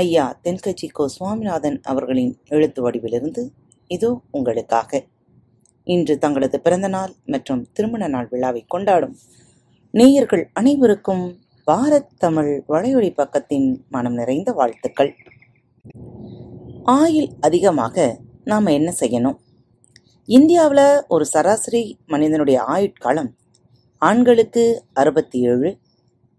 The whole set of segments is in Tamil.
ஐயா தென்கட்சி கோ சுவாமிநாதன் அவர்களின் எழுத்து வடிவிலிருந்து இதோ உங்களுக்காக. இன்று தங்களது பிறந்த நாள் மற்றும் திருமண நாள் விழாவை கொண்டாடும் நேயர்கள் அனைவருக்கும் பாரத் தமிழ் வளையொலி பக்கத்தின் மனம் நிறைந்த வாழ்த்துக்கள். ஆயில் அதிகமாக நாம் என்ன செய்யணும்? இந்தியாவில் ஒரு சராசரி மனிதனுடைய ஆயுட்காலம் ஆண்களுக்கு அறுபத்தி ஏழு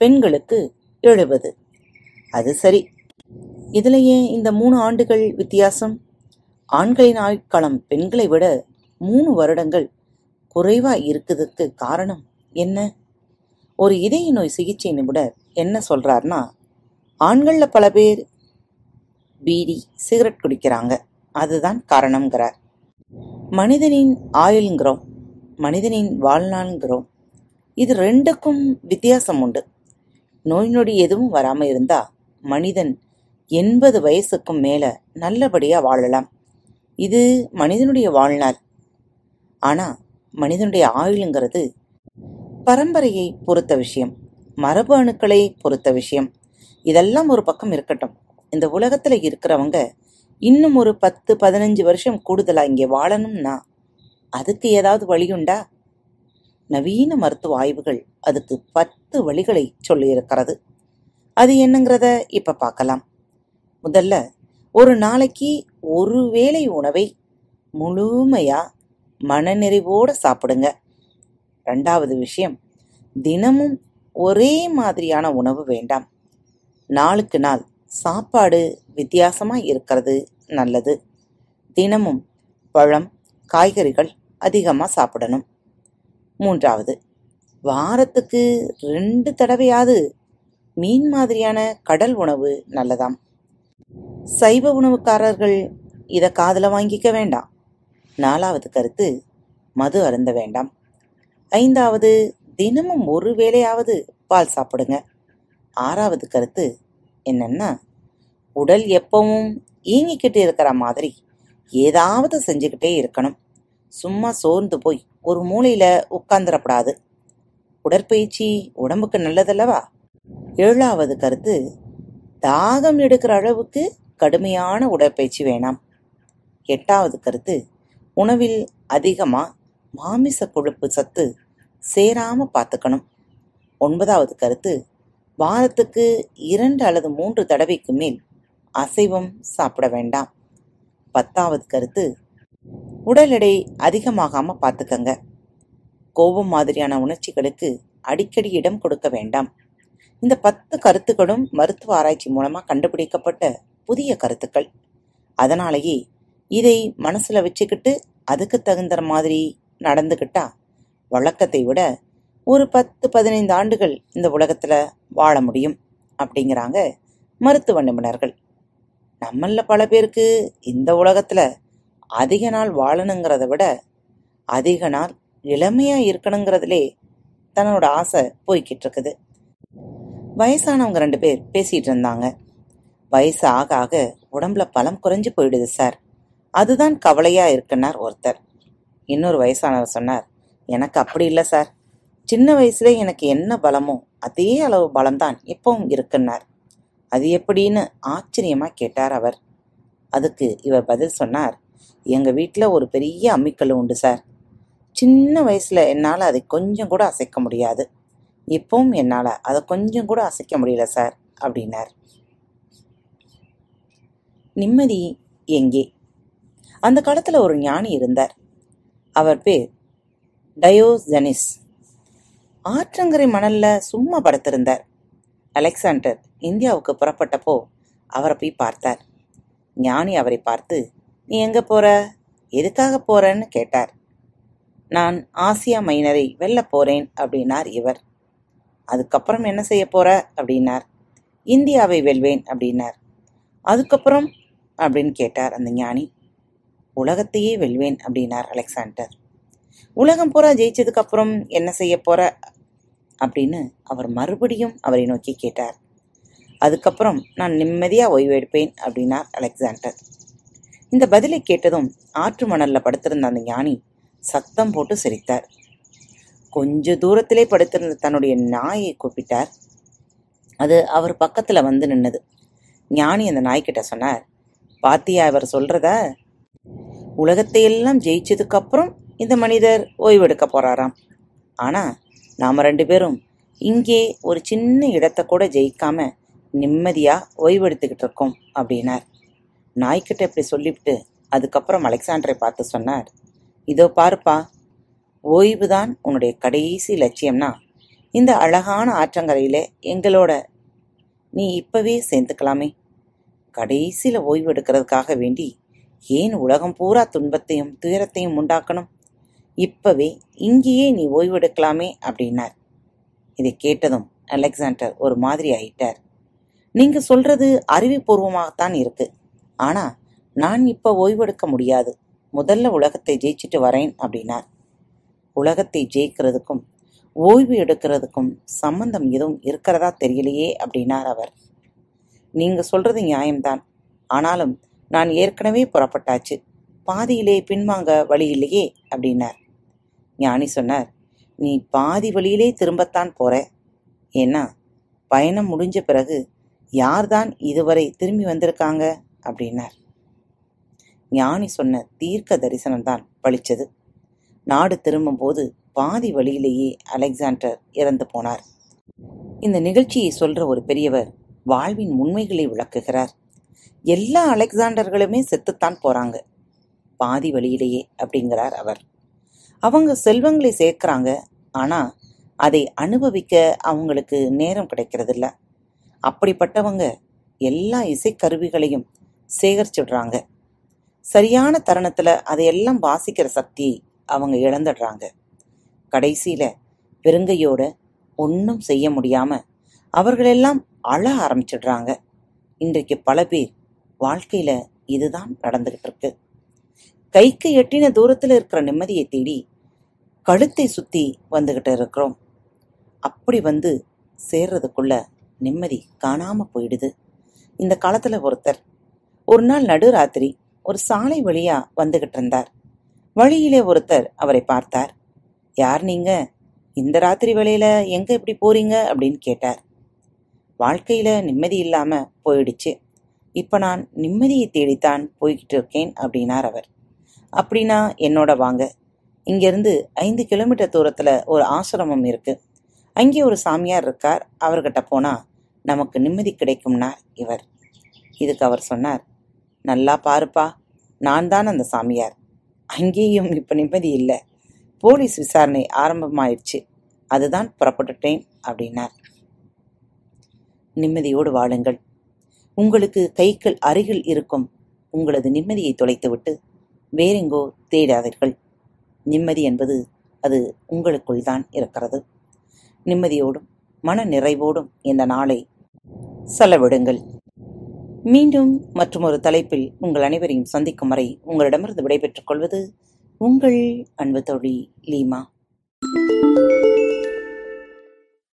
பெண்களுக்கு எழுபது. அது சரி. இதிலேயே இந்த மூணு ஆண்டுகள் வித்தியாசம். ஆண்களின் ஆயுட்காலம் பெண்களை விட மூணு வருடங்கள் குறைவா இருக்குதுக்கு காரணம் என்ன? ஒரு இதய நோய் சிகிச்சை நிபுணர் என்ன சொல்றாருன்னா ஆண்களில் பல பேர் பீடி சிகரெட் குடிக்கிறாங்க. அதுதான் காரணம்ங்கிறார். மனிதனின் ஆயுள்ங்கிறோம் மனிதனின் வாழ்நாள்ங்கிறோம் இது ரெண்டுக்கும் வித்தியாசம் உண்டு. நோய் நொடி எதுவும் வராமல் இருந்தா மனிதன் எண்பது வயசுக்கும் மேல நல்லபடியா வாழலாம். இது மனிதனுடைய வாழ்நாள். ஆனா மனிதனுடைய ஆயுளுங்கிறது பரம்பரையை பொறுத்த விஷயம் மரபு அணுக்களை பொறுத்த விஷயம். இதெல்லாம் ஒரு பக்கம் இருக்கட்டும். இந்த உலகத்துல இருக்கிறவங்க இன்னும் ஒரு பத்து பதினஞ்சு வருஷம் கூடுதலா இங்கே வாழணும்னா அதுக்கு ஏதாவது வழியுண்டா நவீன மருத்துவ ஆய்வுகள் அதுக்கு பத்து வழிகளை சொல்லியிருக்கிறது. அது என்னங்கிறத இப்ப பார்க்கலாம். முதல்ல ஒரு நாளைக்கு ஒரு வேளை உணவை முழுமையா மனநிறைவோட சாப்பிடுங்க. ரெண்டாவது விஷயம் தினமும் ஒரே மாதிரியான உணவு வேண்டாம். நாளுக்கு நாள் சாப்பாடு வித்தியாசமாக இருக்கிறது நல்லது. தினமும் பழம் காய்கறிகள் அதிகமாக சாப்பிடணும். மூன்றாவது வாரத்துக்கு ரெண்டு தடவையாவது மீன் மாதிரியான கடல் உணவு நல்லதாம். சைவ உணவுக்காரர்கள் இதை காதில் வாங்கிக்க வேண்டாம். நாலாவது கருத்து மது அருந்த வேண்டாம். ஐந்தாவது தினமும் ஒரு வேளையாவது பால் சாப்பிடுங்க. ஆறாவது கருத்து என்னன்னா உடல் எப்பவும் இயங்கிக்கிட்டு இருக்கிற மாதிரி ஏதாவது செஞ்சுக்கிட்டே இருக்கணும். சும்மா சோர்ந்து போய் ஒரு மூலையில உட்கார்ந்துடப்படாது. உடற்பயிற்சி உடம்புக்கு நல்லதல்லவா? ஏழாவது கருத்து தாகம் எடுக்கிற அளவுக்கு கடுமையான உடற்பயிற்சி வேணாம். எட்டாவது கருத்து உணவில் அதிகமா மாமிச கொழுப்பு சத்து சேராம பார்த்துக்கணும். ஒன்பதாவது கருத்து வாரத்துக்கு இரண்டு அல்லது மூன்று தடவைக்கு மேல் அசைவம் சாப்பிட வேண்டாம். பத்தாவது கருத்து உடல் எடை அதிகமாகாம பார்த்துக்கங்க. கோபம் மாதிரியான உணர்ச்சிகளுக்கு அடிக்கடி இடம் கொடுக்க வேண்டாம். இந்த பத்து கருத்துக்களும் மருத்துவ ஆராய்ச்சி மூலமாக கண்டுபிடிக்கப்பட்ட புதிய கருத்துக்கள். அதனாலேயே இதை மனசுல வச்சுக்கிட்டு அதுக்கு தகுந்த மாதிரி நடந்துகிட்டா வழக்கத்தை விட ஒரு பத்து பதினைந்து ஆண்டுகள் இந்த உலகத்துல வாழ முடியும் அப்படிங்கிறாங்க மருத்துவ நிபுணர்கள். நம்மள பல பேருக்கு இந்த உலகத்துல அதிக நாள் வாழணுங்கிறத விட அதிக நாள் இளமையா இருக்கணுங்கிறதுலே தன்னோட ஆசை போய்கிட்டு இருக்குது. வயசானவங்க ரெண்டு பேர் பேசிட்டு இருந்தாங்க. வயசு ஆக ஆக உடம்புல பலம் குறைஞ்சு போயிடுது சார். அதுதான் கவலையா இருக்குன்னார் ஒருத்தர். இன்னொரு வயசானவர் சொன்னார் எனக்கு அப்படி இல்லை சார். சின்ன வயசுல எனக்கு என்ன பலமோ அதே அளவு பலம்தான் இப்பவும் இருக்குன்னார். அது எப்படின்னு ஆச்சரியமா கேட்டார் அவர். அதுக்கு இவர் பதில் சொன்னார் எங்க வீட்டில் ஒரு பெரிய அம்மிக்கல் உண்டு சார். சின்ன வயசுல என்னால் அதை கொஞ்சம் கூட அசைக்க முடியாது. இப்பவும் என்னால் அதை கொஞ்சம் கூட அசைக்க முடியல சார் அப்படின்னார். நிம்மதி எங்கே? அந்த காலத்தில் ஒரு ஞானி இருந்தார். அவர் பேர் டயோஜனிஸ் ஆற்றங்கரை மணலில் சும்மா படுத்திருந்தார். அலெக்சாண்டர் இந்தியாவுக்கு புறப்பட்டப்போ அவரை போய் பார்த்தார். ஞானி அவரை பார்த்து நீ எங்கே போற? எதுக்காக போகிறன்னு கேட்டார். நான் ஆசியா மைனரை வெல்ல போறேன் அப்படின்னார் இவர். அதுக்கப்புறம் என்ன செய்ய போற? அப்படின்னார். இந்தியாவை வெல்வேன் அப்படின்னார். அதுக்கப்புறம் அப்படின்னு கேட்டார் அந்த ஞானி. உலகத்தையே வெல்வேன் அப்படின்னார் அலெக்சாண்டர். உலகம் பூரா ஜெயிச்சதுக்கு அப்புறம் என்ன செய்ய போற? அப்படின்னு அவர் மறுபடியும் அவரை நோக்கி கேட்டார். அதுக்கப்புறம் நான் நிம்மதியா ஓய்வெடுப்பேன் அப்படின்னார் அலெக்சாண்டர். இந்த பதிலை கேட்டதும் ஆற்று மணல்ல படுத்திருந்த அந்த ஞானி சத்தம் போட்டு சிரித்தார். கொஞ்ச தூரத்திலே படுத்திருந்த தன்னுடைய நாயை கூப்பிட்டார். அது அவர் பக்கத்துல வந்து நின்னது. ஞானி அந்த நாய்கிட்ட சொன்னார் பாத்தியா இவர் சொல்றத? உலகத்தை எல்லாம் ஜெயிச்சதுக்கு அப்புறம் இந்த மனிதர் ஓய்வெடுக்க போறாராம். ஆனா நாம ரெண்டு பேரும் இங்கே ஒரு சின்ன இடத்தை கூட ஜெயிக்காம நிம்மதியா ஓய்வெடுத்துக்கிட்டு இருக்கோம் அப்படின்னார். நாய்க்கிட்ட இப்படி சொல்லிவிட்டு அதுக்கப்புறம் அலெக்சாண்டரை பார்த்து சொன்னார் இதோ பாருப்பா ஓய்வுதான் உன்னுடைய கடைசி லட்சியம்னா இந்த அழகான ஆற்றங்கரையில எங்களோட நீ இப்பவே சேர்ந்துக்கலாமே. கடைசியில ஓய்வு எடுக்கிறதுக்காக வேண்டி ஏன் உலகம் பூரா துன்பத்தையும் துயரத்தையும் உண்டாக்கணும்? இப்பவே இங்கேயே நீ ஓய்வெடுக்கலாமே அப்படின்னார். இதை கேட்டதும் அலெக்சாண்டர் ஒரு மாதிரி ஆயிட்டார். நீங்க சொல்றது அறிவுபூர்வமாகத்தான் இருக்கு. ஆனா நான் இப்ப ஓய்வெடுக்க முடியாது. முதல்ல உலகத்தை ஜெயிச்சிட்டு வரேன் அப்படின்னார். உலகத்தை ஜெயிக்கிறதுக்கும் ஓய்வு எடுக்கிறதுக்கும் சம்பந்தம் எதுவும் இருக்கிறதா தெரியலையே அப்படின்னார் அவர். நீங்க சொல்றது நியாயம்தான். ஆனாலும் நான் ஏற்கனவே புறப்பட்டாச்சு. பாதியிலே பின்வாங்க வழி இல்லையே அப்படின்னார். ஞானி சொன்னார் நீ பாதி வழியிலே திரும்பத்தான் போற. ஏன்னா பயணம் முடிஞ்ச பிறகு யார்தான் இதுவரை திரும்பி வந்திருக்காங்க? அப்படின்னார். ஞானி சொன்ன தீர்க்க தரிசனம்தான் பழிச்சது. நாடு திரும்பும்போது பாதி வழியிலேயே அலெக்சாண்டர் இறந்து போனார். இந்த நிகழ்ச்சியை சொல்ற ஒரு பெரியவர் வாழ்வின் உண்மைகளை விளக்குகிறார். எல்லா அலெக்சாண்டர்களுமே செத்துத்தான் போறாங்க. பாதி வழியிலேயே அப்படிங்கிறார் அவர். அவங்க செல்வங்களை சேர்க்கிறாங்க. ஆனா அதை அனுபவிக்க அவங்களுக்கு நேரம் கிடைக்கிறதில்ல. அப்படிப்பட்டவங்க எல்லா இசைக்கருவிகளையும் சேகரிச்சுடுறாங்க. சரியான தருணத்துல அதையெல்லாம் வாசிக்கிற சக்தி அவங்க இழந்துடுறாங்க. கடைசியில பெருங்கையோட ஒன்றும் செய்ய முடியாம அவர்களெல்லாம் அழ ஆரம்பிச்சிடுறாங்க. இன்றைக்கு பல பேர் வாழ்க்கையில இதுதான் நடந்துகிட்டு இருக்கு. கைக்கு எட்டின தூரத்துல இருக்கிற நிம்மதியை தேடி கழுத்தை சுத்தி வந்துகிட்டு இருக்கிறோம். அப்படி வந்து சேர்றதுக்குள்ள நிம்மதி காணாம போயிடுது. இந்த காலத்துல ஒருத்தர் ஒரு நாள் நடுராத்திரி ஒரு சாலை வழியா வந்துகிட்டு இருந்தார். வழியிலே ஒருத்தர் அவரை பார்த்தார். யார் நீங்க? இந்த ராத்திரி வேளையில எங்க இப்படி போறீங்க? அப்படின்னு கேட்டார். வாழ்க்கையில நிம்மதி இல்லாம போயிடுச்சு. இப்ப நான் நிம்மதியை தேடித்தான் போய்கிட்டு இருக்கேன் அப்படின்னார் அவர். அப்படின்னா என்னோட வாங்க. இங்கிருந்து ஐந்து கிலோமீட்டர் தூரத்துல ஒரு ஆசிரமம் இருக்கு. அங்கே ஒரு சாமியார் இருக்கார். அவர்கிட்ட போனா நமக்கு நிம்மதி கிடைக்கும்னார் இவர். இதுக்கு அவர் சொன்னார் நல்லா பாருப்பா நான் தான் அந்த சாமியார். அங்கேயும் இப்ப நிம்மதி இல்லை. போலீஸ் விசாரணை ஆரம்பமாயிடுச்சு. அதுதான் புறப்பட்டுட்டேன் அப்படின்னார். நிம்மதியோடு வாழுங்கள். உங்களுக்கு கைகள் அருகில் இருக்கும். உங்களது நிம்மதியை தொலைத்துவிட்டு வேறெங்கோ தேடாதீர்கள். நிம்மதி என்பது அது உங்களுக்குள் தான் இருக்கிறது. நிம்மதியோடும் மன நிறைவோடும் இந்த நாளை செலவிடுங்கள். மீண்டும் மற்றொரு தலைப்பில் உங்கள் அனைவரையும் சந்திக்கும் வரை உங்களிடமிருந்து விடைபெற்றுக் கொள்வது உங்கள் அன்பு தோழி லீமா.